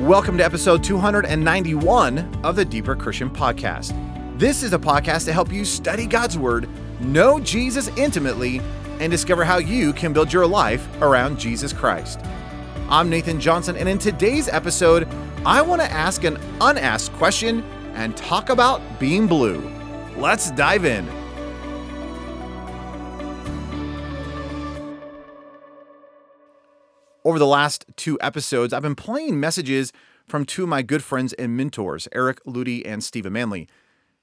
Welcome to episode 291 of the Deeper Christian Podcast. This is a podcast to help you study God's Word, know Jesus intimately, and discover how you can build your life around Jesus Christ. I'm Nathan Johnson, and in today's episode, I want to ask an unasked question and talk about being blue. Let's dive in. Over the last two episodes, I've been playing messages from two of my good friends and mentors, Eric Ludy and Stephen Manley.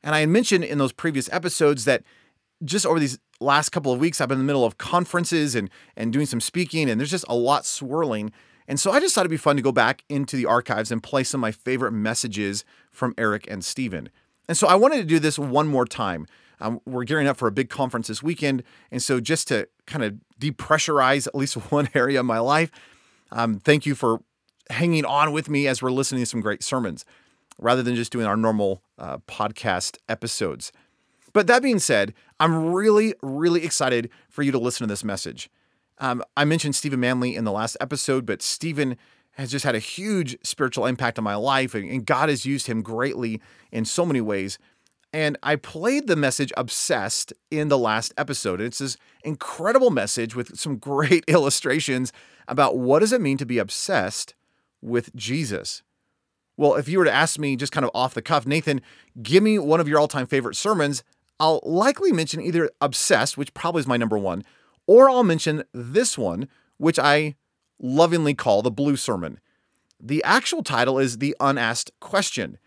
And I had mentioned in those previous episodes that just over these last couple of weeks, I've been in the middle of conferences and, and doing some speaking, and there's just a lot swirling. And so I just thought it'd be fun to go back into the archives and play some of my favorite messages from Eric and Stephen. And so I wanted to do this one more time. Um, we're gearing up for a big conference this weekend. And so just to kind of depressurize at least one area of my life, um, thank you for hanging on with me as we're listening to some great sermons rather than just doing our normal uh, podcast episodes. But that being said, I'm really, really excited for you to listen to this message. Um, I mentioned Stephen Manley in the last episode, but Stephen has just had a huge spiritual impact on my life, and, and God has used him greatly in so many ways. And I played the message Obsessed in the last episode. It's this incredible message with some great illustrations about what does it mean to be obsessed with Jesus. Well, if you were to ask me just kind of off the cuff, Nathan, give me one of your all time favorite sermons, I'll likely mention either Obsessed, which probably is my number one, or I'll mention this one, which I lovingly call the Blue Sermon. The actual title is The Unasked Question.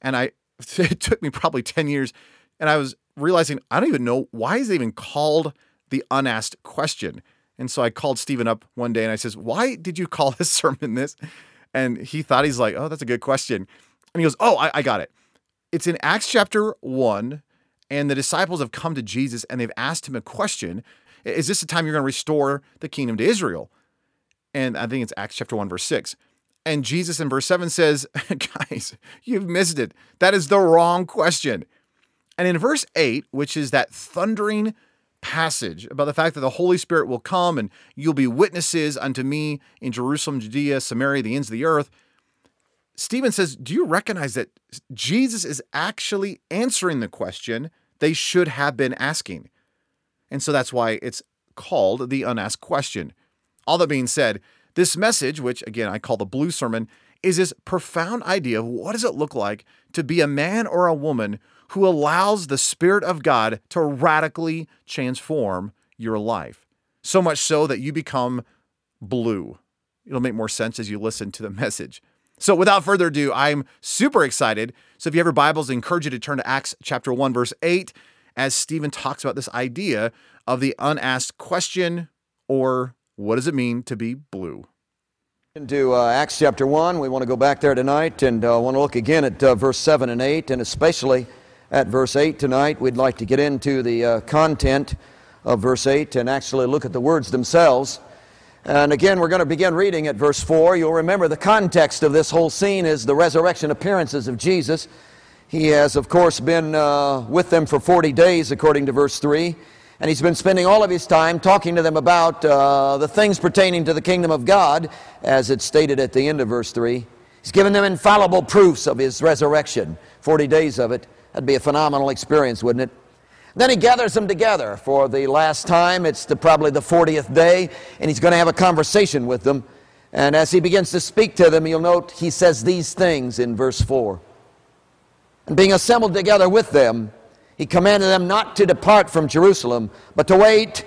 And I it took me probably 10 years and I was realizing I don't even know why is it even called the unasked question. And so I called Stephen up one day and I says, "Why did you call this sermon this?" And he thought he's like, "Oh, that's a good question." And he goes, "Oh, I, I got it. It's in Acts chapter one, and the disciples have come to Jesus and they've asked him a question: Is this the time you're going to restore the kingdom to Israel?" And I think it's Acts chapter one, verse six. And Jesus in verse 7 says, Guys, you've missed it. That is the wrong question. And in verse 8, which is that thundering passage about the fact that the Holy Spirit will come and you'll be witnesses unto me in Jerusalem, Judea, Samaria, the ends of the earth. Stephen says, Do you recognize that Jesus is actually answering the question they should have been asking? And so that's why it's called the unasked question. All that being said, this message, which again I call the blue sermon, is this profound idea of what does it look like to be a man or a woman who allows the Spirit of God to radically transform your life. So much so that you become blue. It'll make more sense as you listen to the message. So, without further ado, I'm super excited. So, if you have your Bibles, I encourage you to turn to Acts chapter 1, verse 8, as Stephen talks about this idea of the unasked question or what does it mean to be blue? Into uh, Acts chapter 1, we want to go back there tonight and uh, want to look again at uh, verse 7 and 8, and especially at verse 8 tonight. We'd like to get into the uh, content of verse 8 and actually look at the words themselves. And again, we're going to begin reading at verse 4. You'll remember the context of this whole scene is the resurrection appearances of Jesus. He has, of course, been uh, with them for 40 days, according to verse 3. And he's been spending all of his time talking to them about uh, the things pertaining to the kingdom of God, as it's stated at the end of verse 3. He's given them infallible proofs of his resurrection, 40 days of it. That'd be a phenomenal experience, wouldn't it? Then he gathers them together for the last time. It's the, probably the 40th day, and he's going to have a conversation with them. And as he begins to speak to them, you'll note he says these things in verse 4. And being assembled together with them, he commanded them not to depart from Jerusalem, but to wait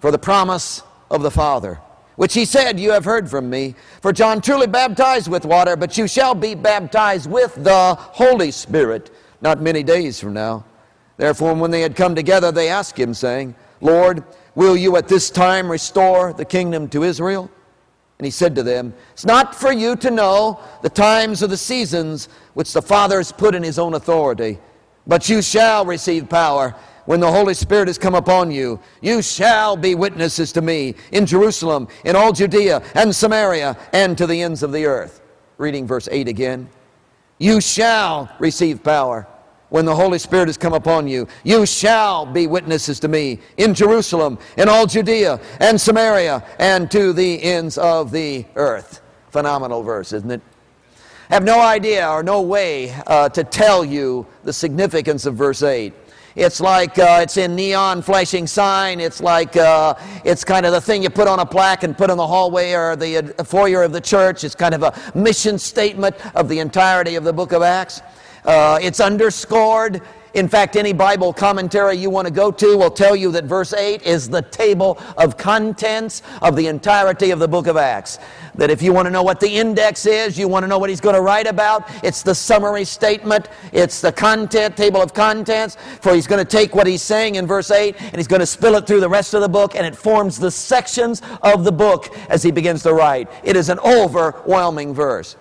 for the promise of the Father, which he said, You have heard from me. For John truly baptized with water, but you shall be baptized with the Holy Spirit not many days from now. Therefore, when they had come together, they asked him, saying, Lord, will you at this time restore the kingdom to Israel? And he said to them, It's not for you to know the times or the seasons which the Father has put in his own authority, but you shall receive power when the Holy Spirit has come upon you. You shall be witnesses to me in Jerusalem, in all Judea and Samaria, and to the ends of the earth. Reading verse 8 again. You shall receive power when the Holy Spirit has come upon you. You shall be witnesses to me in Jerusalem, in all Judea and Samaria, and to the ends of the earth. Phenomenal verse, isn't it? Have no idea or no way uh, to tell you the significance of verse 8. It's like uh, it's in neon flashing sign. It's like uh, it's kind of the thing you put on a plaque and put in the hallway or the uh, foyer of the church. It's kind of a mission statement of the entirety of the book of Acts. Uh, it's underscored. In fact, any Bible commentary you want to go to will tell you that verse 8 is the table of contents of the entirety of the book of Acts. That if you want to know what the index is, you want to know what he's going to write about, it's the summary statement, it's the content, table of contents, for he's going to take what he's saying in verse 8 and he's going to spill it through the rest of the book, and it forms the sections of the book as he begins to write. It is an overwhelming verse.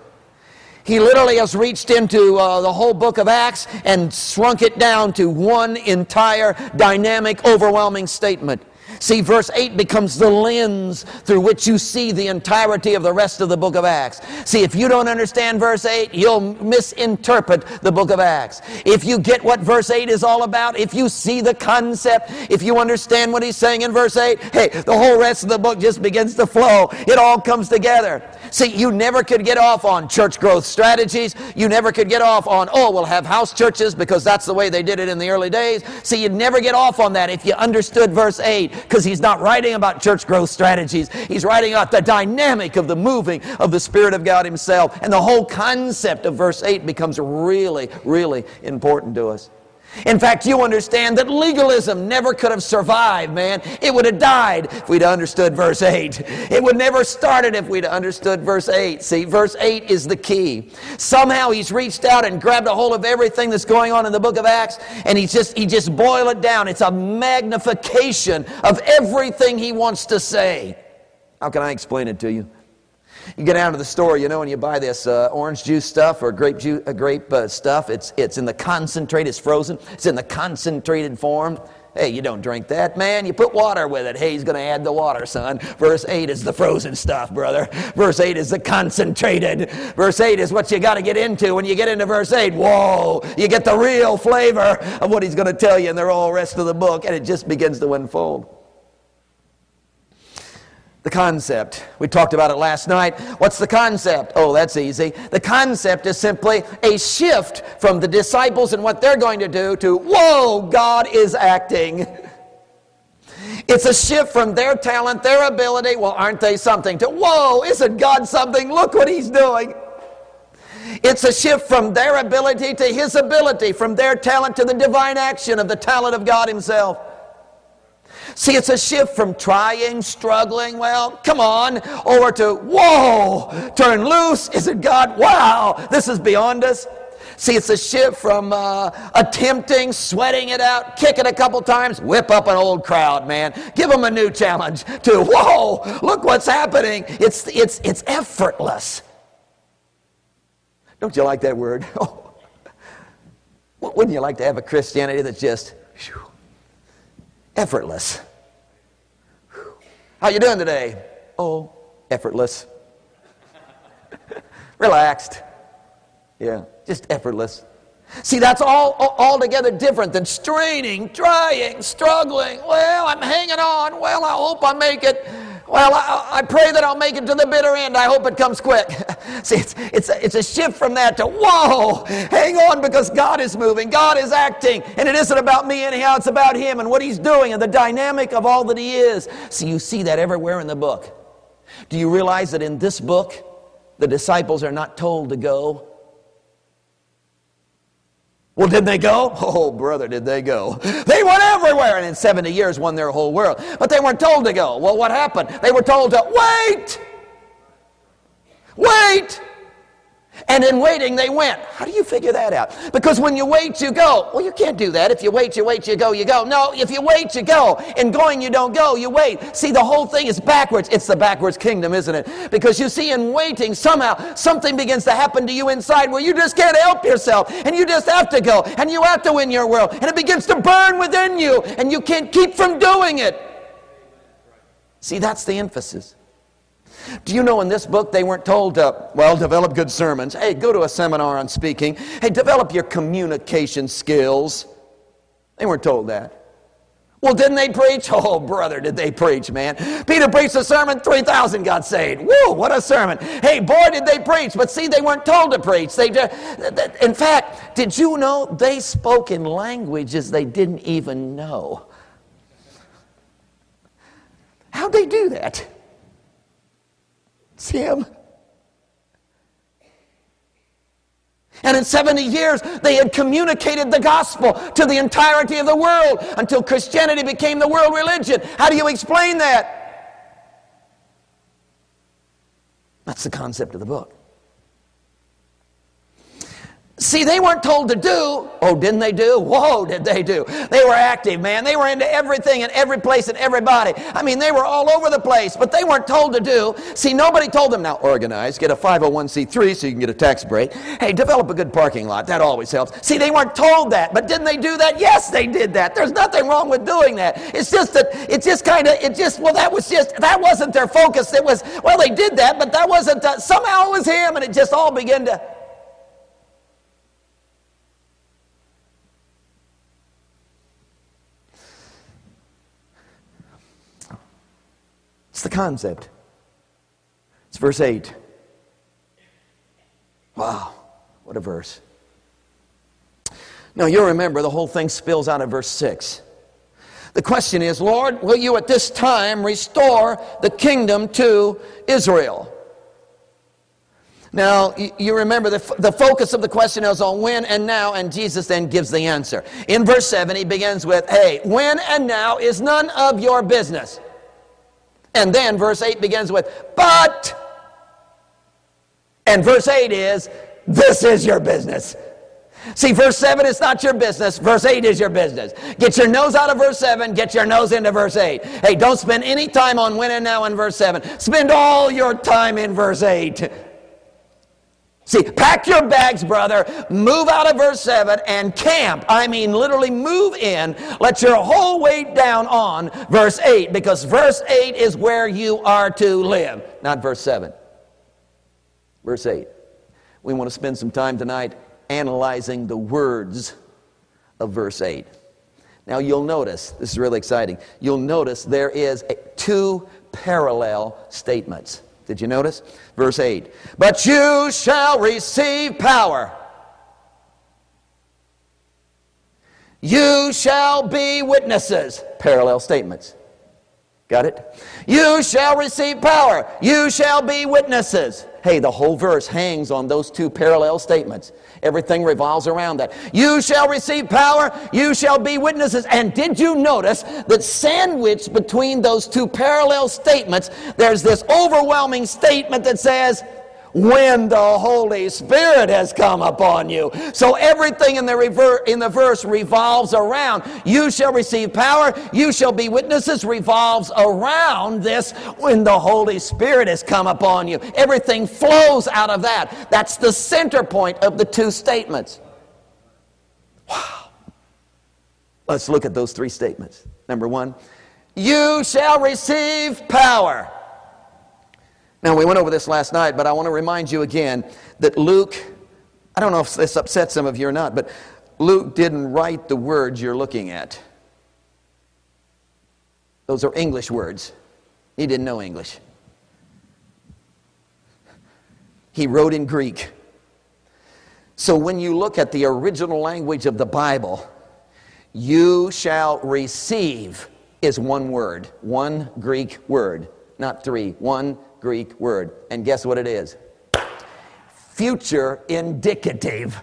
He literally has reached into uh, the whole book of Acts and shrunk it down to one entire dynamic, overwhelming statement. See, verse 8 becomes the lens through which you see the entirety of the rest of the book of Acts. See, if you don't understand verse 8, you'll misinterpret the book of Acts. If you get what verse 8 is all about, if you see the concept, if you understand what he's saying in verse 8, hey, the whole rest of the book just begins to flow. It all comes together. See, you never could get off on church growth strategies. You never could get off on, oh, we'll have house churches because that's the way they did it in the early days. See, you'd never get off on that if you understood verse 8 because he's not writing about church growth strategies. He's writing about the dynamic of the moving of the Spirit of God Himself. And the whole concept of verse 8 becomes really, really important to us. In fact, you understand that legalism never could have survived, man. It would have died if we'd understood verse 8. It would never started if we'd understood verse 8. See, verse 8 is the key. Somehow he's reached out and grabbed a hold of everything that's going on in the book of Acts, and he's just he just boiled it down. It's a magnification of everything he wants to say. How can I explain it to you? You get out of the store, you know, and you buy this uh, orange juice stuff or grape, juice, uh, grape uh, stuff. It's, it's in the concentrate, it's frozen, it's in the concentrated form. Hey, you don't drink that, man. You put water with it. Hey, he's going to add the water, son. Verse 8 is the frozen stuff, brother. Verse 8 is the concentrated. Verse 8 is what you got to get into. When you get into verse 8, whoa, you get the real flavor of what he's going to tell you in the whole rest of the book, and it just begins to unfold. The concept. We talked about it last night. What's the concept? Oh, that's easy. The concept is simply a shift from the disciples and what they're going to do to, whoa, God is acting. It's a shift from their talent, their ability, well, aren't they something, to, whoa, isn't God something? Look what He's doing. It's a shift from their ability to His ability, from their talent to the divine action of the talent of God Himself. See, it's a shift from trying, struggling, well, come on, over to, whoa, turn loose. Is it God? Wow, this is beyond us. See, it's a shift from uh, attempting, sweating it out, kick it a couple times, whip up an old crowd, man. Give them a new challenge to, whoa, look what's happening. It's, it's, it's effortless. Don't you like that word? Wouldn't you like to have a Christianity that's just whew, effortless. How you doing today? Oh, effortless. Relaxed. Yeah, just effortless. See, that's all altogether different than straining, trying, struggling. Well, I'm hanging on. Well, I hope I make it. Well, I, I, pray that I'll make it to the bitter end. I hope it comes quick. See, it's, it's, a, it's a shift from that to, whoa, hang on because God is moving, God is acting, and it isn't about me anyhow, it's about Him and what He's doing and the dynamic of all that He is. See, you see that everywhere in the book. Do you realize that in this book, the disciples are not told to go, well, did they go? Oh, brother, did they go? They went everywhere and in 70 years won their whole world. But they weren't told to go. Well, what happened? They were told to wait. Wait. And in waiting, they went. How do you figure that out? Because when you wait, you go. Well, you can't do that. If you wait, you wait, you go, you go. No, if you wait, you go. In going, you don't go, you wait. See, the whole thing is backwards. It's the backwards kingdom, isn't it? Because you see, in waiting, somehow something begins to happen to you inside where you just can't help yourself. And you just have to go. And you have to win your world. And it begins to burn within you. And you can't keep from doing it. See, that's the emphasis. Do you know in this book they weren't told to, well, develop good sermons? Hey, go to a seminar on speaking. Hey, develop your communication skills. They weren't told that. Well, didn't they preach? Oh, brother, did they preach, man. Peter preached a sermon, 3,000 got saved. Woo, what a sermon. Hey, boy, did they preach. But see, they weren't told to preach. They just, in fact, did you know they spoke in languages they didn't even know? How'd they do that? Sam? And in 70 years, they had communicated the gospel to the entirety of the world until Christianity became the world religion. How do you explain that? That's the concept of the book. See, they weren't told to do. Oh, didn't they do? Whoa, did they do? They were active, man. They were into everything and every place and everybody. I mean, they were all over the place, but they weren't told to do. See, nobody told them, now organize, get a 501c3 so you can get a tax break. Hey, develop a good parking lot. That always helps. See, they weren't told that, but didn't they do that? Yes, they did that. There's nothing wrong with doing that. It's just that, it's just kind of, it just, well, that was just, that wasn't their focus. It was, well, they did that, but that wasn't, uh, somehow it was him, and it just all began to, It's the concept. It's verse 8. Wow, what a verse. Now you'll remember the whole thing spills out of verse 6. The question is, Lord, will you at this time restore the kingdom to Israel? Now, you remember the, the focus of the question is on when and now, and Jesus then gives the answer. In verse 7, he begins with, Hey, when and now is none of your business. And then verse 8 begins with, but. And verse 8 is, this is your business. See, verse 7 is not your business. Verse 8 is your business. Get your nose out of verse 7, get your nose into verse 8. Hey, don't spend any time on and now in verse 7. Spend all your time in verse 8. See, pack your bags, brother, move out of verse 7 and camp. I mean, literally move in. Let your whole weight down on verse 8 because verse 8 is where you are to live, not verse 7. Verse 8. We want to spend some time tonight analyzing the words of verse 8. Now, you'll notice, this is really exciting, you'll notice there is two parallel statements. Did you notice? Verse 8. But you shall receive power. You shall be witnesses. Parallel statements. Got it? You shall receive power. You shall be witnesses. Hey, the whole verse hangs on those two parallel statements. Everything revolves around that. You shall receive power, you shall be witnesses. And did you notice that sandwiched between those two parallel statements, there's this overwhelming statement that says, when the Holy Spirit has come upon you. So everything in the, rever- in the verse revolves around you shall receive power, you shall be witnesses, revolves around this when the Holy Spirit has come upon you. Everything flows out of that. That's the center point of the two statements. Wow. Let's look at those three statements. Number one, you shall receive power. Now, we went over this last night, but I want to remind you again that Luke, I don't know if this upsets some of you or not, but Luke didn't write the words you're looking at. Those are English words. He didn't know English. He wrote in Greek. So when you look at the original language of the Bible, you shall receive is one word, one Greek word, not three, one Greek word. And guess what it is? Future indicative.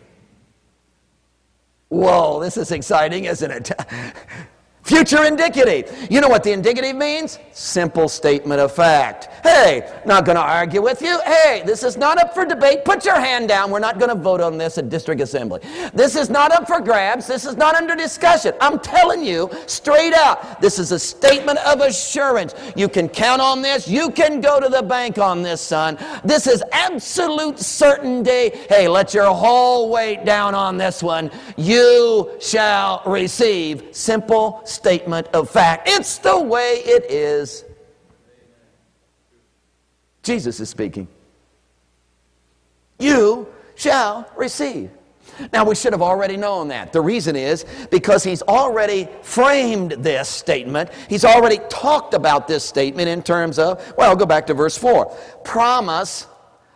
Whoa, this is exciting, isn't it? Future indicative. You know what the indicative means? Simple statement of fact. Hey, not going to argue with you. Hey, this is not up for debate. Put your hand down. We're not going to vote on this at district assembly. This is not up for grabs. This is not under discussion. I'm telling you straight out. This is a statement of assurance. You can count on this. You can go to the bank on this, son. This is absolute certainty. Hey, let your whole weight down on this one. You shall receive simple statement of fact. It's the way it is. Jesus is speaking. You shall receive. Now, we should have already known that. The reason is because he's already framed this statement. He's already talked about this statement in terms of, well, go back to verse 4 promise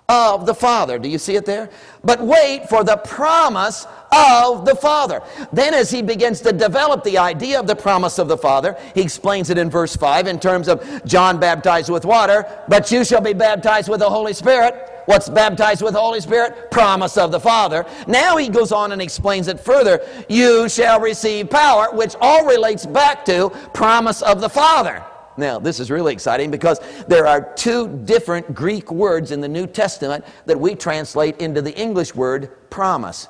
of the Father. Do you see it there? But wait for the promise of the Father. Then, as he begins to develop the idea of the promise of the Father, he explains it in verse 5 in terms of John baptized with water, but you shall be baptized with the Holy Spirit. What's baptized with the Holy Spirit? Promise of the Father. Now he goes on and explains it further. You shall receive power, which all relates back to promise of the Father. Now, this is really exciting because there are two different Greek words in the New Testament that we translate into the English word promise.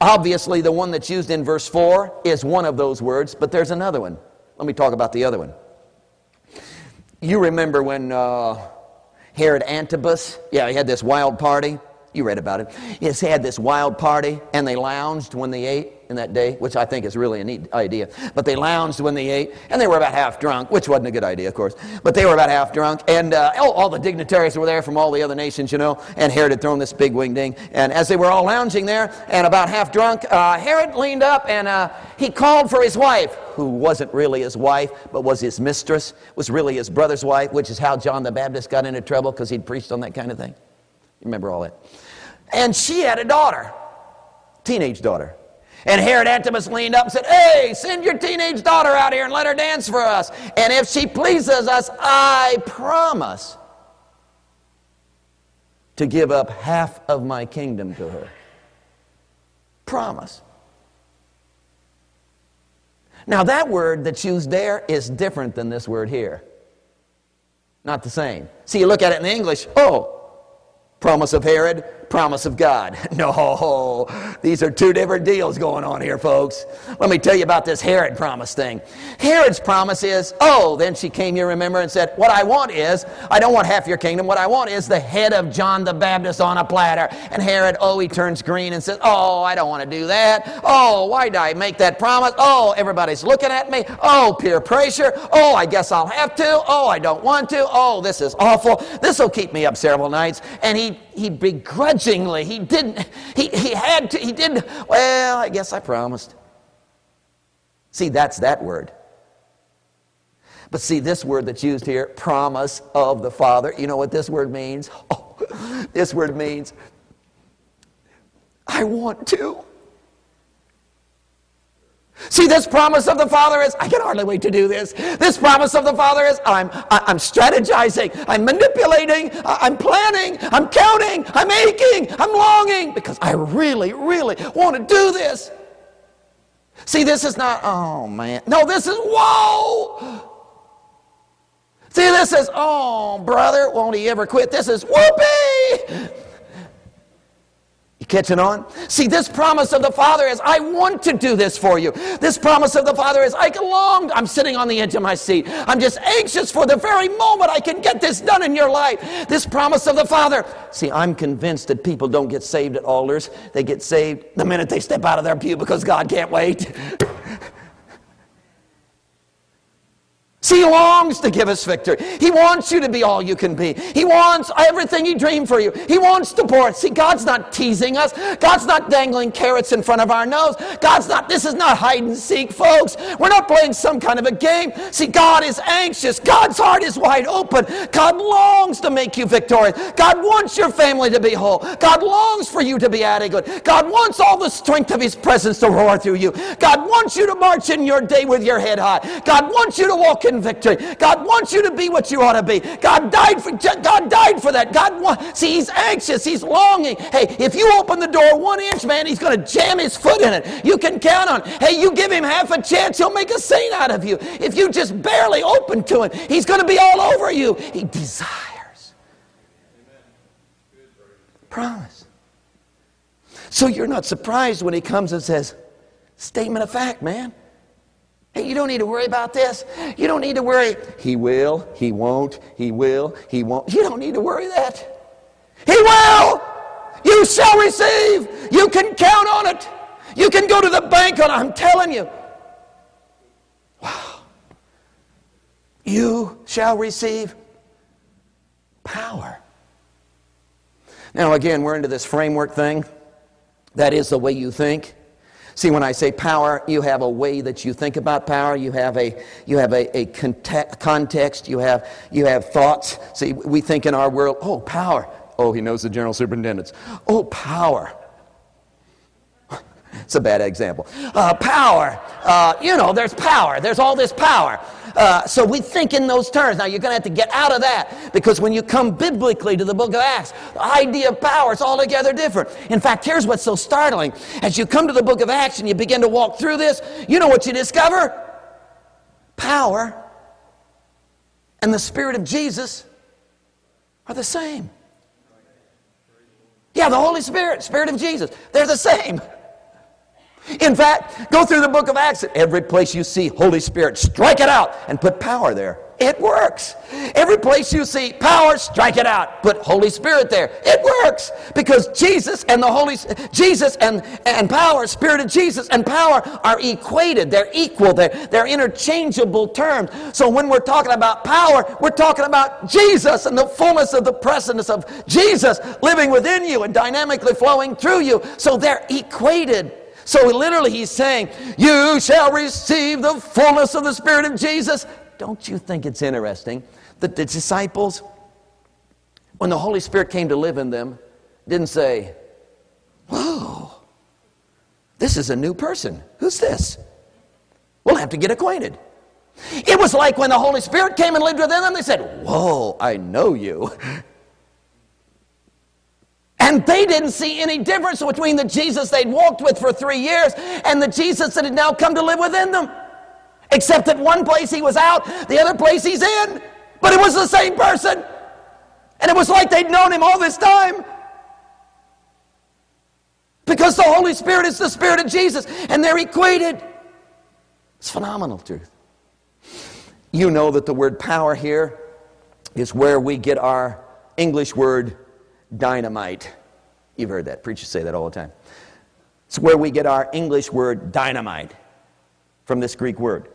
Obviously, the one that's used in verse 4 is one of those words, but there's another one. Let me talk about the other one. You remember when uh, Herod Antipas, yeah, he had this wild party. You read about it. He had this wild party, and they lounged when they ate in that day, which I think is really a neat idea. But they lounged when they ate, and they were about half drunk, which wasn't a good idea, of course. But they were about half drunk, and uh, all, the dignitaries were there from all the other nations, you know. And Herod had thrown this big wing ding. And as they were all lounging there and about half drunk, uh, Herod leaned up and uh, he called for his wife, who wasn't really his wife, but was his mistress, was really his brother's wife, which is how John the Baptist got into trouble because he'd preached on that kind of thing. Remember all that? And she had a daughter, teenage daughter. And Herod Antipas leaned up and said, Hey, send your teenage daughter out here and let her dance for us. And if she pleases us, I promise to give up half of my kingdom to her. Promise. Now, that word that's used there is different than this word here. Not the same. See, you look at it in the English, oh, promise of Herod, promise of God. No, these are two different deals going on here, folks. Let me tell you about this Herod promise thing. Herod's promise is, oh, then she came here, remember, and said, What I want is, I don't want half your kingdom. What I want is the head of John the Baptist on a platter. And Herod, oh, he turns green and says, Oh, I don't want to do that. Oh, why did I make that promise? Oh, everybody's looking at me. Oh, peer pressure. Oh, I guess I'll have to. Oh, I don't want to. Oh, this is awful. This will keep me up several nights. And he, he begrudgingly he didn't, he, he had to, he did, well, I guess I promised. See, that's that word. But see, this word that's used here, promise of the Father, you know what this word means? Oh, this word means, I want to. See, this promise of the Father is, I can hardly wait to do this. This promise of the Father is, I'm, I'm strategizing, I'm manipulating, I'm planning, I'm counting, I'm aching, I'm longing, because I really, really want to do this. See, this is not, oh man. No, this is, whoa. See, this is, oh, brother, won't he ever quit? This is, whoopee. Catching on? See, this promise of the Father is, I want to do this for you. This promise of the Father is, I long, I'm sitting on the edge of my seat. I'm just anxious for the very moment I can get this done in your life. This promise of the Father. See, I'm convinced that people don't get saved at altars. They get saved the minute they step out of their pew because God can't wait. See, he longs to give us victory. He wants you to be all you can be. He wants everything he dreamed for you. He wants to pour it. See, God's not teasing us. God's not dangling carrots in front of our nose. God's not, this is not hide and seek, folks. We're not playing some kind of a game. See, God is anxious. God's heart is wide open. God longs to make you victorious. God wants your family to be whole. God longs for you to be adequate. God wants all the strength of his presence to roar through you. God wants you to march in your day with your head high. God wants you to walk in in victory. God wants you to be what you ought to be. God died for God died for that. God wants, see, he's anxious, he's longing. Hey, if you open the door one inch, man, he's going to jam his foot in it. You can count on. Hey, you give him half a chance, he'll make a saint out of you. If you just barely open to him, he's going to be all over you. He desires. Promise. So you're not surprised when he comes and says, statement of fact, man. Hey, you don't need to worry about this. You don't need to worry. He will, he won't, he will, he won't. You don't need to worry that. He will. You shall receive. You can count on it. You can go to the bank on it. I'm telling you. Wow. You shall receive power. Now, again, we're into this framework thing. That is the way you think. See, when I say power, you have a way that you think about power. You have a, you have a, a context. You have, you have thoughts. See, we think in our world, oh, power. Oh, he knows the general superintendents. Oh, power. It's a bad example. Uh, power. Uh, you know, there's power. There's all this power. Uh, so we think in those terms. Now, you're going to have to get out of that because when you come biblically to the book of Acts, the idea of power is altogether different. In fact, here's what's so startling. As you come to the book of Acts and you begin to walk through this, you know what you discover? Power and the Spirit of Jesus are the same. Yeah, the Holy Spirit, Spirit of Jesus, they're the same. In fact, go through the book of Acts. Every place you see Holy Spirit, strike it out and put power there. It works. Every place you see power, strike it out. Put Holy Spirit there. It works because Jesus and the Holy Jesus and, and power, Spirit of Jesus and power are equated. They're equal. They're, they're interchangeable terms. So when we're talking about power, we're talking about Jesus and the fullness of the presence of Jesus living within you and dynamically flowing through you. So they're equated. So literally, he's saying, You shall receive the fullness of the Spirit of Jesus. Don't you think it's interesting that the disciples, when the Holy Spirit came to live in them, didn't say, Whoa, this is a new person. Who's this? We'll have to get acquainted. It was like when the Holy Spirit came and lived within them, they said, Whoa, I know you. And they didn't see any difference between the Jesus they'd walked with for three years and the Jesus that had now come to live within them. Except that one place he was out, the other place he's in. But it was the same person. And it was like they'd known him all this time. Because the Holy Spirit is the Spirit of Jesus and they're equated. It's phenomenal truth. You know that the word power here is where we get our English word dynamite. You've heard that. Preachers say that all the time. It's where we get our English word dynamite from this Greek word.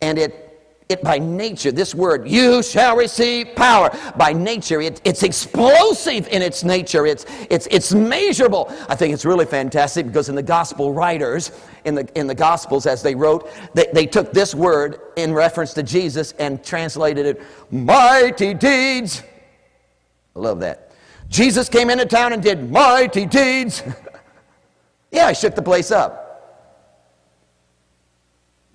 And it it by nature, this word, you shall receive power. By nature, it, it's explosive in its nature. It's, it's, it's measurable. I think it's really fantastic because in the gospel writers, in the, in the gospels as they wrote, they, they took this word in reference to Jesus and translated it, mighty deeds I love that. Jesus came into town and did mighty deeds. yeah, I shook the place up.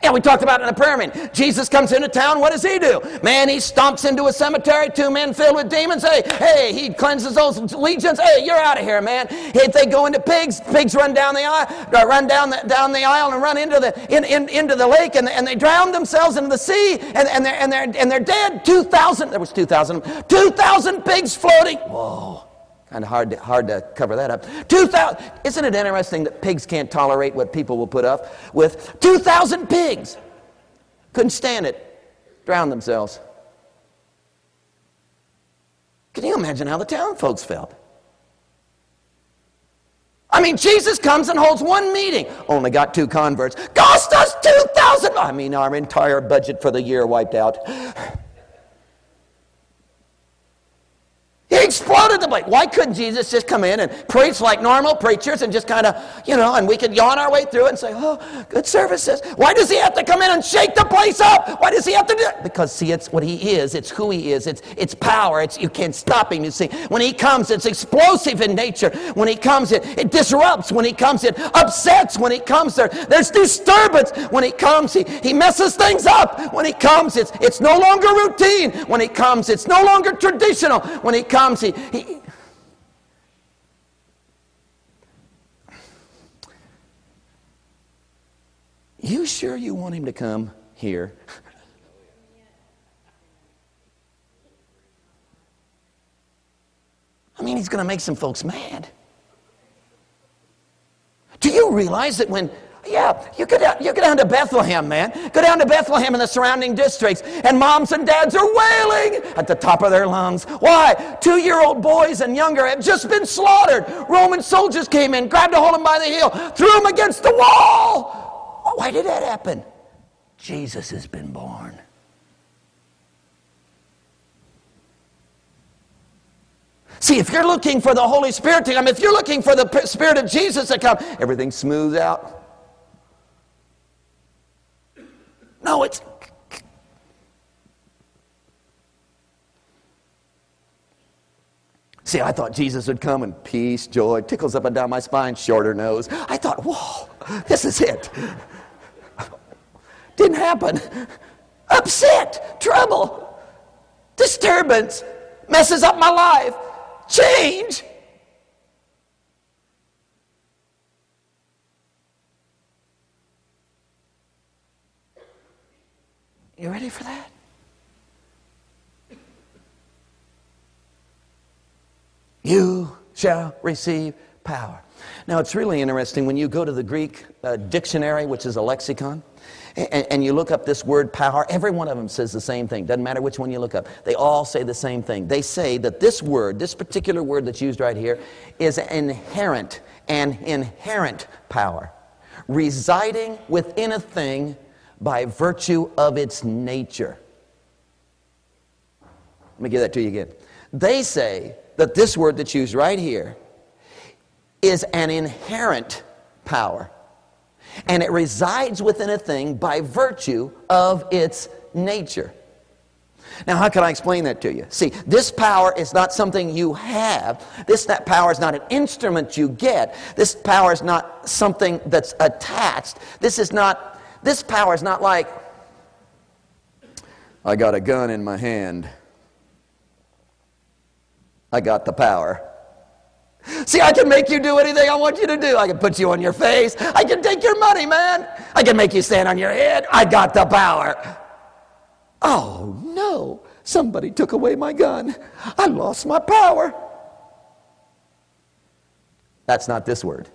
Yeah, we talked about it in the prayer meeting. Jesus comes into town. What does he do? Man, he stomps into a cemetery. Two men filled with demons. Hey, hey, he cleanses those legions. Hey, you're out of here, man. If they go into pigs, pigs run down the aisle, run down the, down the aisle and run into the in, in, into the lake, and, and they drown themselves in the sea, and, and they're and they're and they're dead. Two thousand. There was two thousand. Two thousand pigs floating. Whoa. Of hard to, hard to cover that up. 2,000, isn't it interesting that pigs can't tolerate what people will put up with? 2,000 pigs couldn't stand it, drowned themselves. Can you imagine how the town folks felt? I mean, Jesus comes and holds one meeting. Only got two converts. Cost us 2,000. I mean, our entire budget for the year wiped out. He exploded the place. Why couldn't Jesus just come in and preach like normal preachers and just kind of, you know, and we could yawn our way through it and say, oh, good services. Why does he have to come in and shake the place up? Why does he have to do it? Because, see, it's what he is. It's who he is. It's, it's power. It's, you can't stop him, you see. When he comes, it's explosive in nature. When he comes, it, it disrupts. When he comes, it upsets. When he comes, there, there's disturbance. When he comes, he, he messes things up. When he comes, it's, it's no longer routine. When he comes, it's no longer traditional. When he comes, comes, he, he You sure you want him to come here? I mean, he's going to make some folks mad. Do you realize that when yeah, you go, down, you go down to Bethlehem, man. Go down to Bethlehem and the surrounding districts, and moms and dads are wailing at the top of their lungs. Why? Two year old boys and younger have just been slaughtered. Roman soldiers came in, grabbed a hold of him by the heel, threw him against the wall. Why did that happen? Jesus has been born. See, if you're looking for the Holy Spirit to come, if you're looking for the Spirit of Jesus to come, everything smooths out. No, it's. See, I thought Jesus would come and peace, joy, tickles up and down my spine, shorter nose. I thought, whoa, this is it. Didn't happen. Upset, trouble, disturbance, messes up my life change. You ready for that? You shall receive power. Now, it's really interesting when you go to the Greek uh, dictionary, which is a lexicon, and, and, you look up this word power, every one of them says the same thing. Doesn't matter which one you look up. They all say the same thing. They say that this word, this particular word that's used right here, is inherent, an inherent power, residing within a thing by virtue of its nature. Let me give that to you again. They say that this word that's used right here is an inherent power and it resides within a thing by virtue of its nature. Now, how can I explain that to you? See, this power is not something you have. This that power is not an instrument you get. This power is not something that's attached. This is not. This power is not like. I got a gun in my hand. I got the power. See, I can make you do anything I want you to do. I can put you on your face. I can take your money, man. I can make you stand on your head. I got the power. Oh, no. Somebody took away my gun. I lost my power. That's not this word.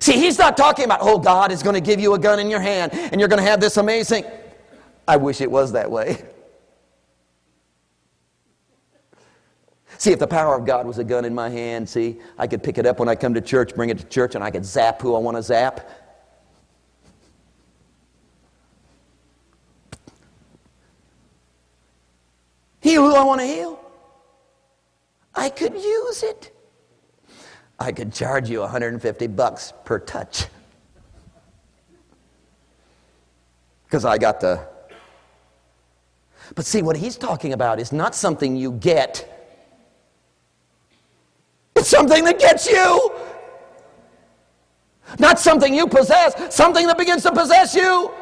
See, he's not talking about, oh, God is going to give you a gun in your hand and you're going to have this amazing. I wish it was that way. See, if the power of God was a gun in my hand, see, I could pick it up when I come to church, bring it to church, and I could zap who I want to zap. Heal who I want to heal. I could use it. I could charge you 150 bucks per touch. Because I got the. But see, what he's talking about is not something you get it's something that gets you. Not something you possess, something that begins to possess you.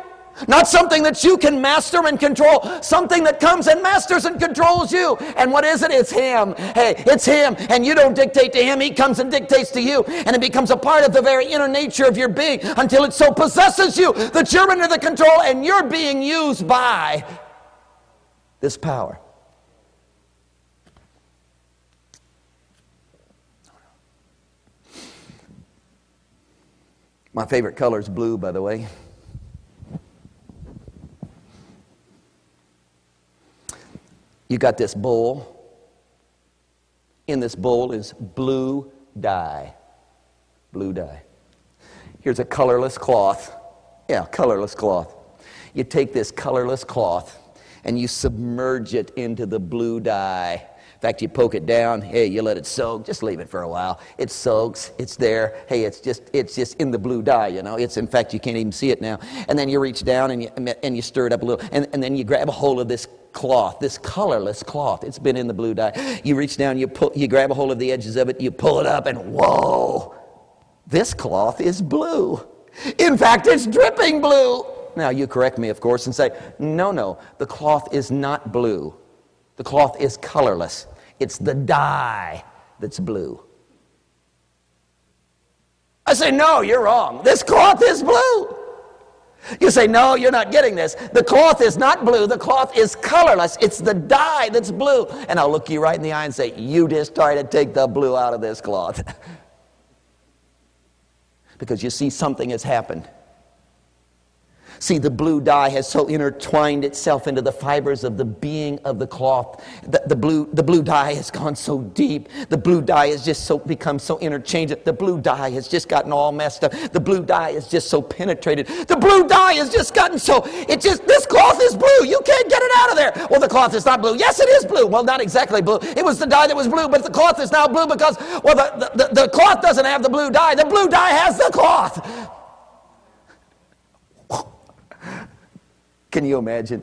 Not something that you can master and control, something that comes and masters and controls you. And what is it? It's Him. Hey, it's Him. And you don't dictate to Him, He comes and dictates to you. And it becomes a part of the very inner nature of your being until it so possesses you that you're under the control and you're being used by this power. My favorite color is blue, by the way. You got this bowl. In this bowl is blue dye. Blue dye. Here's a colorless cloth. Yeah, colorless cloth. You take this colorless cloth and you submerge it into the blue dye. In fact, you poke it down. Hey, you let it soak. Just leave it for a while. It soaks. It's there. Hey, it's just it's just in the blue dye. You know. It's in fact you can't even see it now. And then you reach down and you and you stir it up a little, and, and then you grab a hold of this cloth, this colorless cloth. It's been in the blue dye. You reach down, you pull, you grab a hold of the edges of it, you pull it up, and whoa, this cloth is blue. In fact, it's dripping blue. Now, you correct me, of course, and say, no, no, the cloth is not blue. The cloth is colorless. It's the dye that's blue. I say, no, you're wrong. This cloth is blue. You say, no, you're not getting this. The cloth is not blue. The cloth is colorless. It's the dye that's blue. And I'll look you right in the eye and say, you just try to take the blue out of this cloth. because you see, something has happened. See, the blue dye has so intertwined itself into the fibers of the being of the cloth. The, the, blue, the blue dye has gone so deep. The blue dye has just so become so interchangeable. The blue dye has just gotten all messed up. The blue dye is just so penetrated. The blue dye has just gotten so, it just, this cloth is blue. You can't get it out of there. Well, the cloth is not blue. Yes, it is blue. Well, not exactly blue. It was the dye that was blue, but the cloth is now blue because, well, the, the, the cloth doesn't have the blue dye. The blue dye has the cloth. Can you imagine?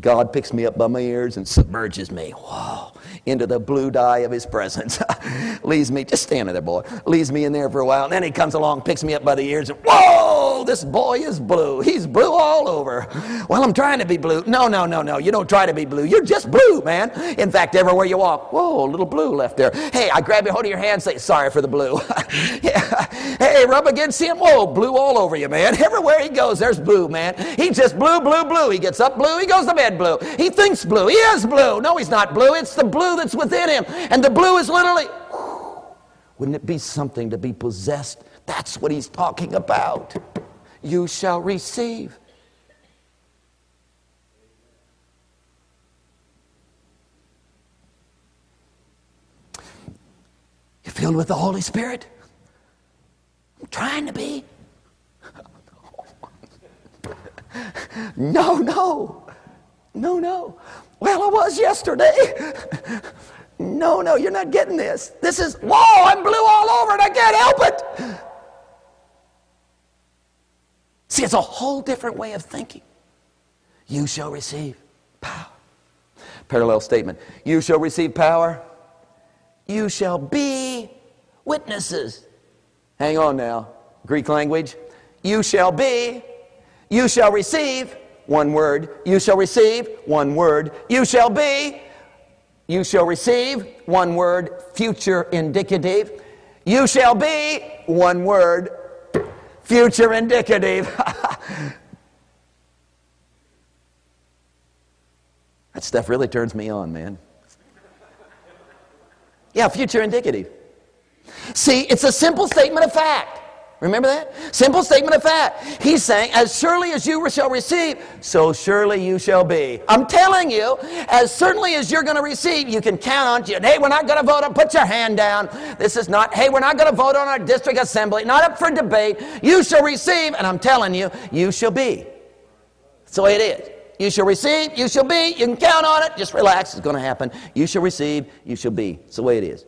God picks me up by my ears and submerges me. Whoa into the blue dye of his presence. leaves me, just standing there, boy. Leaves me in there for a while. And then he comes along, picks me up by the ears, and whoa, this boy is blue. He's blue all over. Well, I'm trying to be blue. No, no, no, no. You don't try to be blue. You're just blue, man. In fact, everywhere you walk, whoa, a little blue left there. Hey, I grab your hold of your hand, say, sorry for the blue. yeah. Hey, rub against him. Whoa, blue all over you, man. Everywhere he goes, there's blue, man. He's just blue, blue, blue. He gets up blue, he goes to bed blue. He thinks blue. He is blue. No, he's not blue. It's the blue that's within him. And the blue is literally, wouldn't it be something to be possessed? That's what he's talking about. You shall receive. You're filled with the Holy Spirit? I'm trying to be. No, no. No, no. Well, I was yesterday. no, no, you're not getting this. This is, whoa, I'm blue all over and I can't help it. See, it's a whole different way of thinking. You shall receive power. Parallel statement. You shall receive power. You shall be witnesses. Hang on now. Greek language. You shall be. You shall receive one word. You shall receive, one word. You shall be, you shall receive, one word, future indicative. You shall be, one word, future indicative. that stuff really turns me on, man. Yeah, future indicative. See, it's a simple statement of fact. Remember that? Simple statement of fact. He's saying, as surely as you shall receive, so surely you shall be. I'm telling you, as certainly as you're going to receive, you can count on you. Hey, we're not going to vote on, put your hand down. This is not, hey, we're not going to vote on our district assembly, not up for debate. You shall receive, and I'm telling you, you shall be. That's the way it is. You shall receive, you shall be. You can count on it. Just relax, it's going to happen. You shall receive, you shall be. It's the way it is.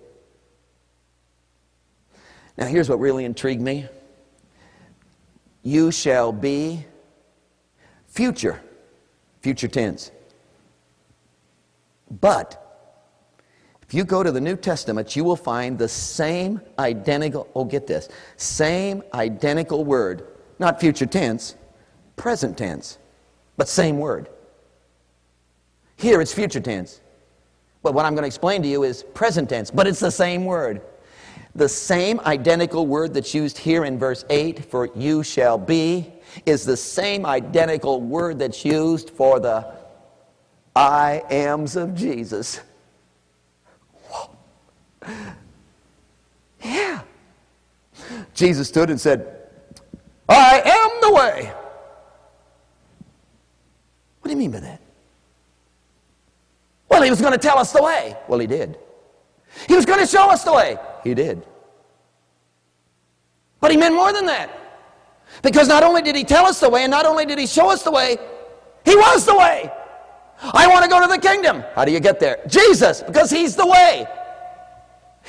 Now, here's what really intrigued me you shall be future, future tense. But if you go to the New Testament, you will find the same identical, oh, get this, same identical word, not future tense, present tense, but same word. Here it's future tense. But what I'm going to explain to you is present tense, but it's the same word. The same identical word that's used here in verse 8 for you shall be is the same identical word that's used for the I ams of Jesus. Yeah. Jesus stood and said, I am the way. What do you mean by that? Well, he was going to tell us the way. Well, he did. He was going to show us the way. He did. But he meant more than that. Because not only did he tell us the way, and not only did he show us the way, he was the way. I want to go to the kingdom. How do you get there? Jesus, because he's the way.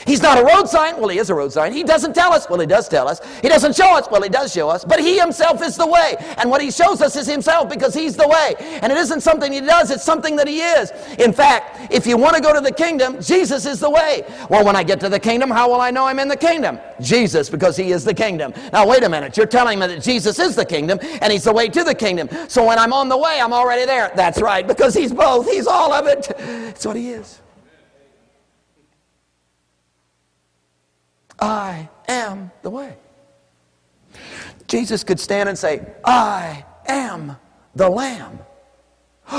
He's not a road sign. Well, he is a road sign. He doesn't tell us. Well, he does tell us. He doesn't show us. Well, he does show us. But he himself is the way. And what he shows us is himself because he's the way. And it isn't something he does, it's something that he is. In fact, if you want to go to the kingdom, Jesus is the way. Well, when I get to the kingdom, how will I know I'm in the kingdom? Jesus, because he is the kingdom. Now, wait a minute. You're telling me that Jesus is the kingdom and he's the way to the kingdom. So when I'm on the way, I'm already there. That's right, because he's both. He's all of it. It's what he is. I am the way. Jesus could stand and say, I am the Lamb.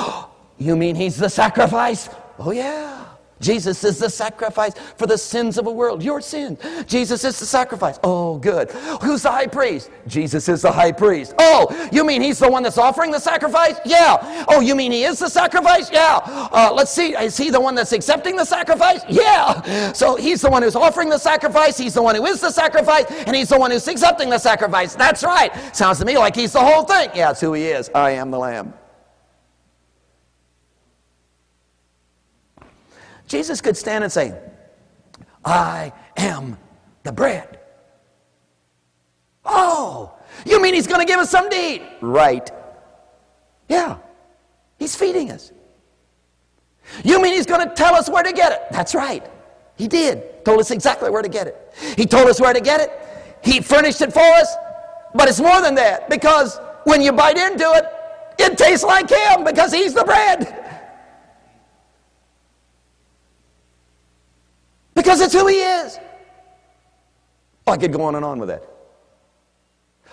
you mean he's the sacrifice? Oh, yeah. Jesus is the sacrifice for the sins of the world, your sins. Jesus is the sacrifice. Oh, good. Who's the high priest? Jesus is the high priest. Oh, you mean he's the one that's offering the sacrifice? Yeah. Oh, you mean he is the sacrifice? Yeah. Uh, let's see. Is he the one that's accepting the sacrifice? Yeah. So he's the one who's offering the sacrifice. He's the one who is the sacrifice, and he's the one who's accepting the sacrifice. That's right. Sounds to me like he's the whole thing. Yeah, it's who he is. I am the Lamb. Jesus could stand and say, I am the bread. Oh, you mean he's going to give us something to eat? Right. Yeah, he's feeding us. You mean he's going to tell us where to get it? That's right. He did. Told us exactly where to get it. He told us where to get it. He furnished it for us. But it's more than that because when you bite into it, it tastes like him because he's the bread. Because it's who he is. I could go on and on with that.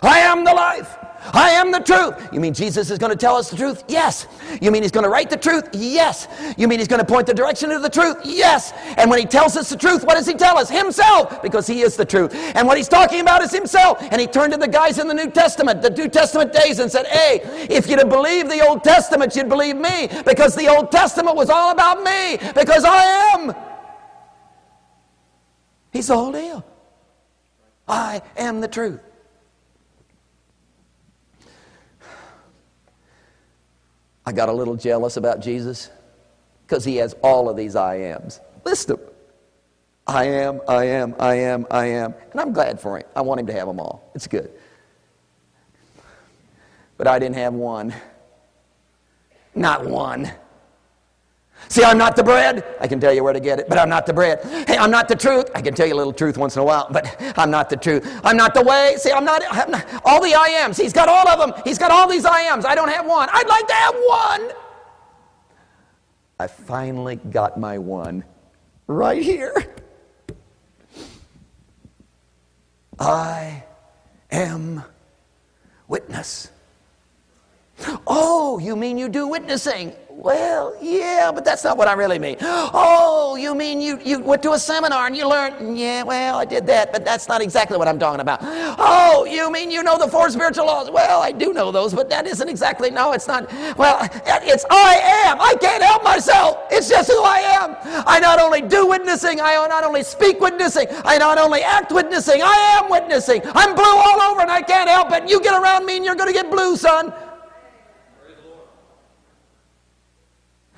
I am the life. I am the truth. You mean Jesus is going to tell us the truth? Yes. You mean he's going to write the truth? Yes. You mean he's going to point the direction of the truth? Yes. And when he tells us the truth, what does he tell us? Himself, because he is the truth. And what he's talking about is himself. And he turned to the guys in the New Testament, the New Testament days, and said, Hey, if you'd have believed the Old Testament, you'd believe me, because the Old Testament was all about me, because I am. He's whole deal. I am the truth. I got a little jealous about Jesus because he has all of these I ams. List them. I am, I am, I am, I am. And I'm glad for him. I want him to have them all. It's good. But I didn't have one. Not one. See, I'm not the bread. I can tell you where to get it, but I'm not the bread. Hey, I'm not the truth. I can tell you a little truth once in a while, but I'm not the truth. I'm not the way. See, I'm not, I'm not all the I ams. He's got all of them. He's got all these I ams. I don't have one. I'd like to have one. I finally got my one right here. I am witness. Oh, you mean you do witnessing? Well, yeah, but that's not what I really mean. Oh, you mean you, you went to a seminar and you learned? Yeah, well, I did that, but that's not exactly what I'm talking about. Oh, you mean you know the four spiritual laws? Well, I do know those, but that isn't exactly, no, it's not. Well, it's I am. I can't help myself. It's just who I am. I not only do witnessing, I not only speak witnessing, I not only act witnessing, I am witnessing. I'm blue all over and I can't help it. You get around me and you're going to get blue, son.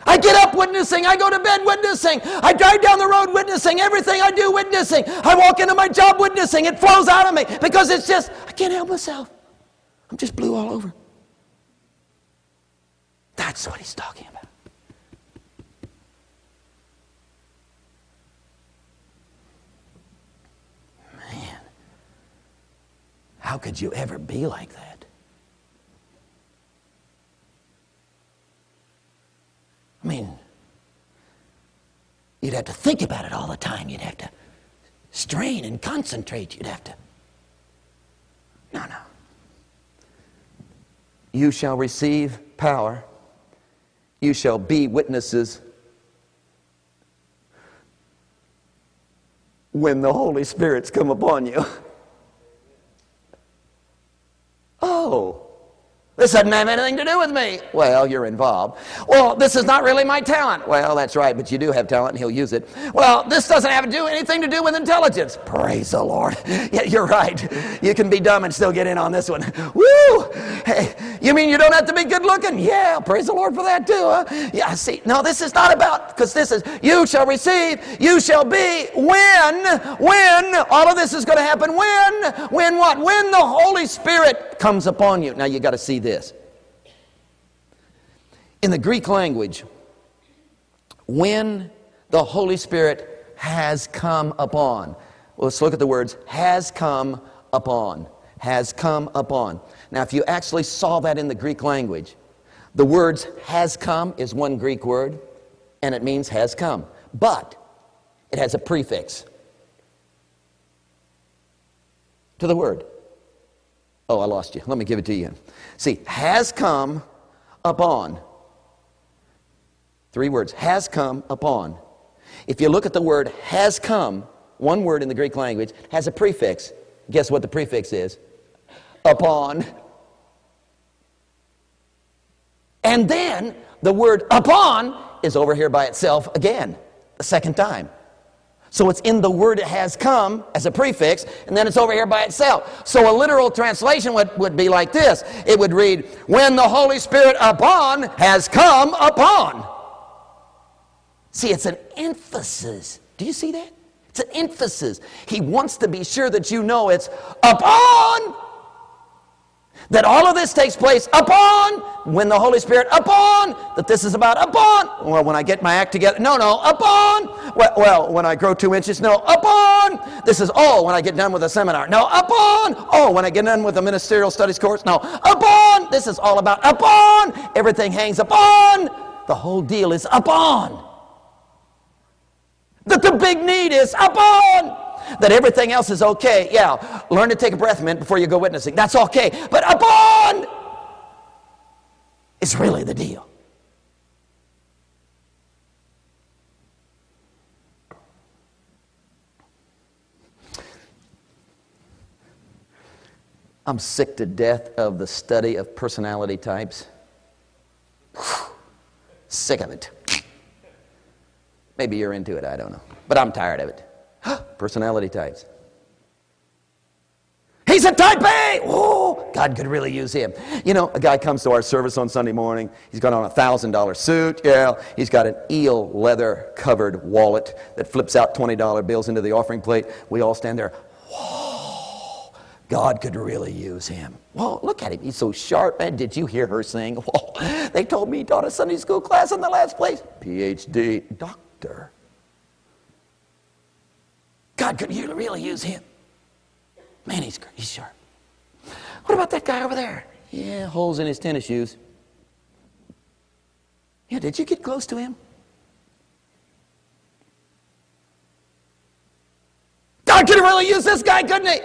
I get up witnessing. I go to bed witnessing. I drive down the road witnessing. Everything I do witnessing. I walk into my job witnessing. It flows out of me because it's just, I can't help myself. I'm just blue all over. That's what he's talking about. Man, how could you ever be like that? I mean, you'd have to think about it all the time. You'd have to strain and concentrate. You'd have to. No, no. You shall receive power. You shall be witnesses when the Holy Spirit's come upon you. Oh. This doesn't have anything to do with me. Well, you're involved. Well, this is not really my talent. Well, that's right, but you do have talent and he'll use it. Well, this doesn't have to do anything to do with intelligence. Praise the Lord. Yeah, you're right. You can be dumb and still get in on this one. Woo! Hey, you mean you don't have to be good looking? Yeah, praise the Lord for that too. Huh? Yeah, see, no, this is not about, because this is, you shall receive, you shall be, when, when, all of this is going to happen, when, when what? When the Holy Spirit comes upon you. Now you got to see this this. In the Greek language, when the Holy Spirit has come upon, let's look at the words has come upon. Has come upon. Now, if you actually saw that in the Greek language, the words has come is one Greek word, and it means has come. But it has a prefix to the word. Oh, I lost you. Let me give it to you. See, has come upon. Three words. Has come upon. If you look at the word has come, one word in the Greek language has a prefix. Guess what the prefix is? Upon. And then the word upon is over here by itself again, the second time. So it's in the word it has come as a prefix, and then it's over here by itself. So a literal translation would, would be like this it would read, When the Holy Spirit upon has come upon. See, it's an emphasis. Do you see that? It's an emphasis. He wants to be sure that you know it's upon that all of this takes place upon when the Holy Spirit upon that this is about upon. Well, when I get my act together, no, no, upon. Well, well, when I grow two inches, no, upon. This is oh, when I get done with a seminar, no, upon. Oh, when I get done with a ministerial studies course, no, upon. This is all about upon. Everything hangs upon. The whole deal is upon. That the big need is upon that everything else is okay. Yeah, learn to take a breath a minute before you go witnessing. That's okay. But upon is really the deal. I'm sick to death of the study of personality types. sick of it. Maybe you're into it, I don't know. But I'm tired of it. Personality types. He's a type A. Oh, God could really use him. You know, a guy comes to our service on Sunday morning. He's got on a thousand dollar suit. Yeah, he's got an eel leather covered wallet that flips out twenty dollar bills into the offering plate. We all stand there. Whoa, God could really use him. Whoa, look at him. He's so sharp, man. Did you hear her sing? Whoa, they told me he taught a Sunday school class in the last place. PhD, doctor. God could really use him. Man, he's, he's sharp. What about that guy over there? Yeah, holes in his tennis shoes. Yeah, did you get close to him? God could really use this guy, couldn't he?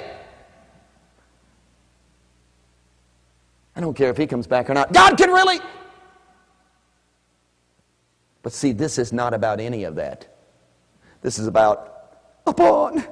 I don't care if he comes back or not. God can really. But see, this is not about any of that. This is about upon.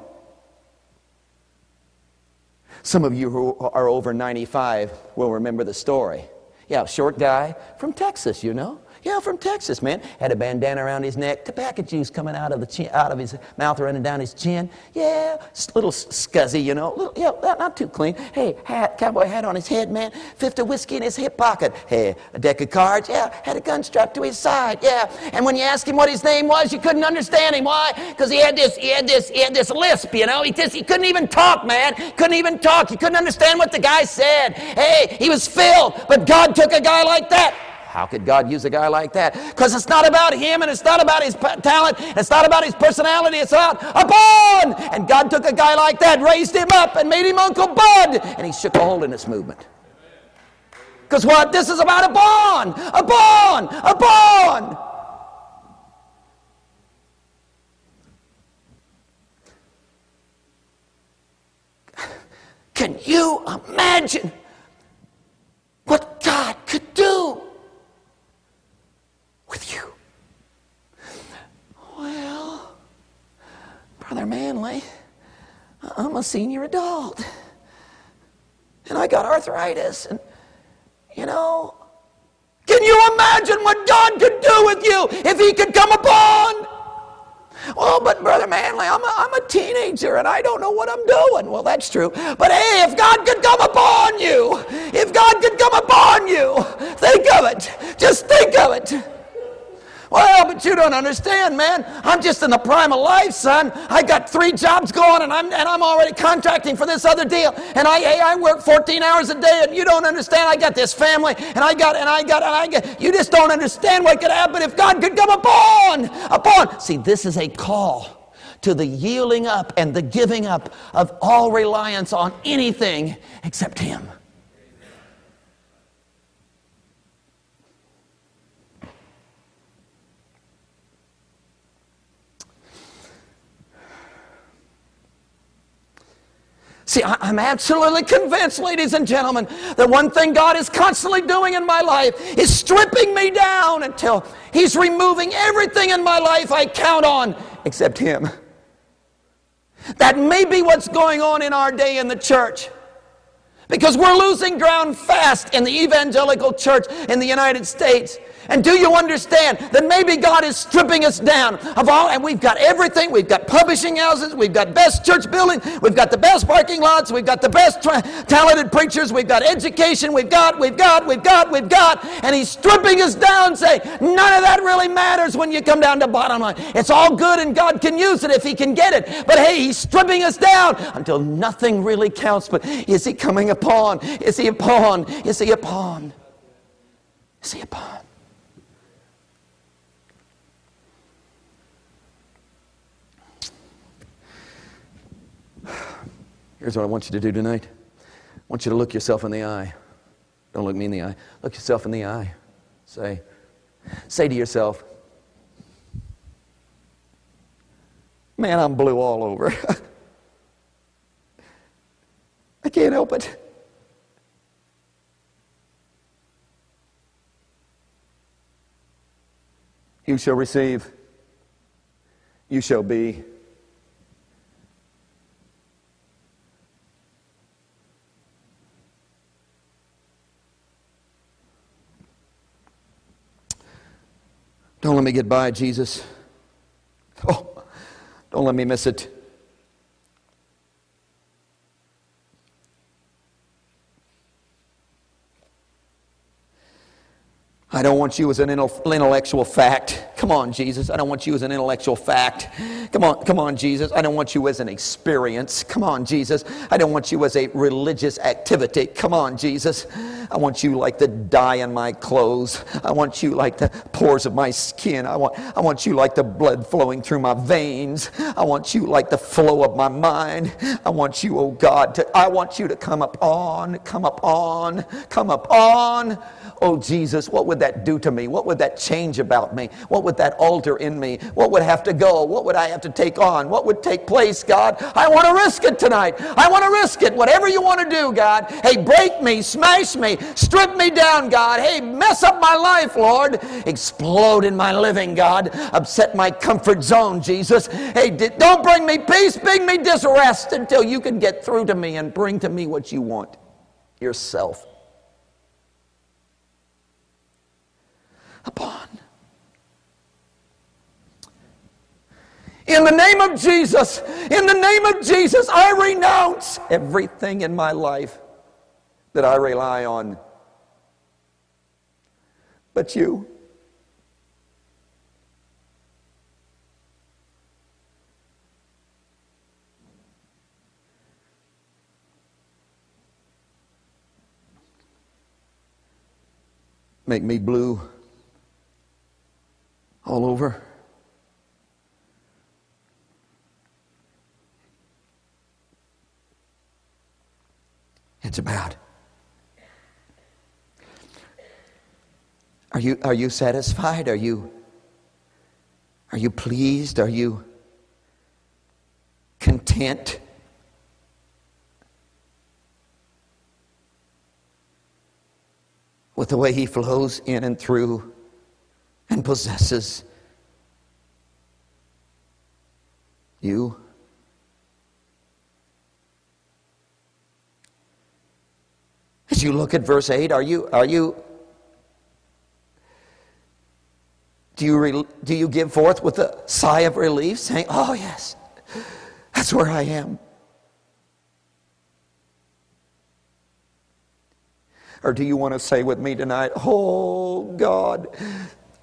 Some of you who are over 95 will remember the story. Yeah, short guy from Texas, you know. Yeah, from Texas, man. Had a bandana around his neck, tobacco juice coming out of the chin, out of his mouth, running down his chin. Yeah, little scuzzy, you know. Little, yeah, not too clean. Hey, hat, cowboy hat on his head, man. Fifth of whiskey in his hip pocket. Hey, a deck of cards. Yeah, had a gun strapped to his side. Yeah, and when you asked him what his name was, you couldn't understand him. Why? Because he had this, he had this, he had this lisp, you know. He just, he couldn't even talk, man. Couldn't even talk. He couldn't understand what the guy said. Hey, he was filled, but God took a guy like that how could God use a guy like that? Because it's not about him and it's not about his talent. It's not about his personality. It's about upon. And God took a guy like that, raised him up, and made him Uncle Bud. And he shook a hole in this movement. Because what? This is about a bond. A bond. A bond. Can you imagine what God could do? With you. Well, Brother Manley, I'm a senior adult. And I got arthritis. And, you know, can you imagine what God could do with you if He could come upon? Well, but Brother Manley, I'm a, I'm a teenager and I don't know what I'm doing. Well, that's true. But hey, if God could come upon you, if God could come upon you, think of it. Just think of it. Well, but you don't understand, man. I'm just in the prime of life, son. I got three jobs going and I'm, and I'm already contracting for this other deal. And I, hey, I work 14 hours a day and you don't understand. I got this family and I got, and I got, and I got, you just don't understand what could happen if God could come upon, upon. See, this is a call to the yielding up and the giving up of all reliance on anything except Him. See, I'm absolutely convinced, ladies and gentlemen, that one thing God is constantly doing in my life is stripping me down until He's removing everything in my life I count on except Him. That may be what's going on in our day in the church. Because we're losing ground fast in the evangelical church in the United States. And do you understand that maybe God is stripping us down of all, and we've got everything. We've got publishing houses, we've got best church building, we've got the best parking lots, we've got the best tra- talented preachers, we've got education, we've got, we've got, we've got, we've got. And He's stripping us down, saying, none of that really matters when you come down to bottom line. It's all good and God can use it if He can get it. But hey, He's stripping us down until nothing really counts. But is He coming upon? Is He upon? Is He upon? Is He upon? Here's what I want you to do tonight. I want you to look yourself in the eye. Don't look me in the eye. Look yourself in the eye. Say, say to yourself, Man, I'm blue all over. I can't help it. You shall receive. You shall be. Get by, Jesus. Oh, don't let me miss it. I don't want you as an intellectual fact. Come on, Jesus. I don't want you as an intellectual fact. Come on, come on, Jesus. I don't want you as an experience. Come on, Jesus. I don't want you as a religious activity. Come on, Jesus. I want you like the dye in my clothes. I want you like the pores of my skin. I want, I want you like the blood flowing through my veins. I want you like the flow of my mind. I want you, oh God, to, I want you to come up on, come up on, come up on. Oh, Jesus, what would that do to me? What would that change about me? What would that alter in me? What would have to go? What would I have to take on? What would take place, God? I want to risk it tonight. I want to risk it. Whatever you want to do, God. Hey, break me, smash me, strip me down, God. Hey, mess up my life, Lord. Explode in my living, God. Upset my comfort zone, Jesus. Hey, don't bring me peace, bring me disrest until you can get through to me and bring to me what you want yourself. Upon. In the name of Jesus, in the name of Jesus, I renounce everything in my life that I rely on but you. Make me blue all over. It's about. Are you, are you satisfied? Are you, are you pleased? Are you content? With the way He flows in and through and possesses you. As you look at verse 8, are you, are you, do you, re, do you give forth with a sigh of relief, saying, Oh, yes, that's where I am? Or do you want to say with me tonight, Oh, God,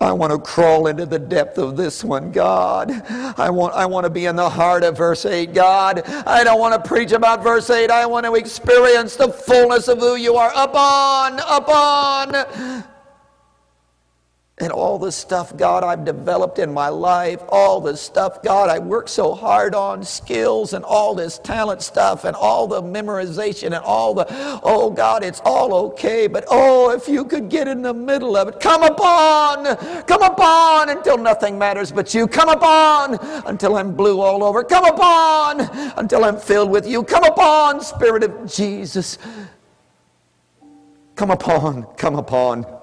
I want to crawl into the depth of this one, God. I want, I want to be in the heart of verse 8, God. I don't want to preach about verse 8. I want to experience the fullness of who you are. Up on, up on and all the stuff, God, I've developed in my life, all the stuff, God, I work so hard on skills and all this talent stuff and all the memorization and all the, oh God, it's all okay, but oh, if you could get in the middle of it, come upon, come upon until nothing matters but you. Come upon until I'm blue all over. Come upon until I'm filled with you. Come upon, Spirit of Jesus. Come upon, come upon.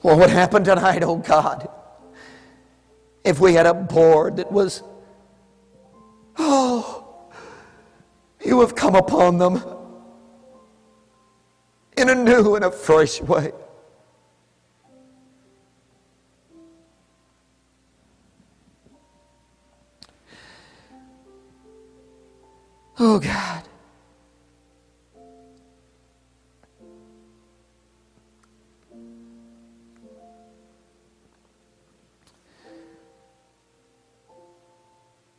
What would happen tonight, oh God, if we had a board that was, oh, you have come upon them in a new and a fresh way. Oh God.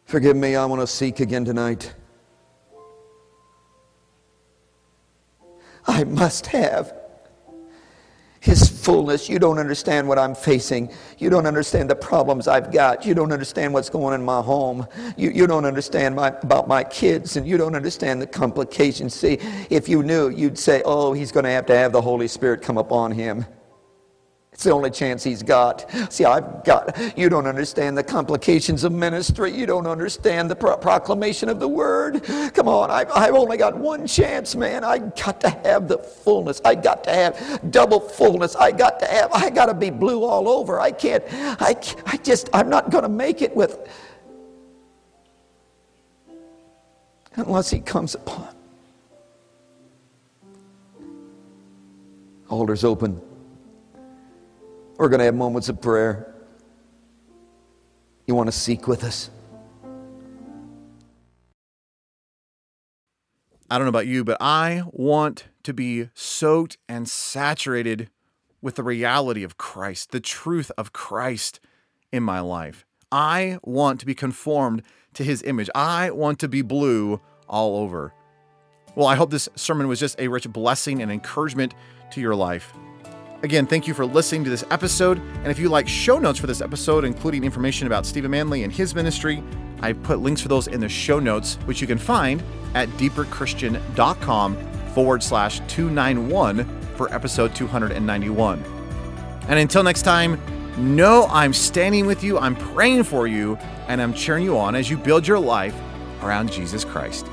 Forgive me, I want to seek again tonight. I must have His fullness. You don't understand what I'm facing. You don't understand the problems I've got. You don't understand what's going on in my home. You, you don't understand my, about my kids, and you don't understand the complications. See, if you knew, you'd say, Oh, he's going to have to have the Holy Spirit come upon him. It's the only chance he's got. See, I've got, you don't understand the complications of ministry. You don't understand the pro- proclamation of the word. Come on, I've, I've only got one chance, man. I got to have the fullness. I got to have double fullness. I got to have, I got to be blue all over. I can't, I, I just, I'm not going to make it with, unless he comes upon. Altars open. We're going to have moments of prayer. You want to seek with us? I don't know about you, but I want to be soaked and saturated with the reality of Christ, the truth of Christ in my life. I want to be conformed to his image. I want to be blue all over. Well, I hope this sermon was just a rich blessing and encouragement to your life. Again, thank you for listening to this episode. And if you like show notes for this episode, including information about Stephen Manley and his ministry, I put links for those in the show notes, which you can find at deeperchristian.com forward slash 291 for episode 291. And until next time, know I'm standing with you, I'm praying for you, and I'm cheering you on as you build your life around Jesus Christ.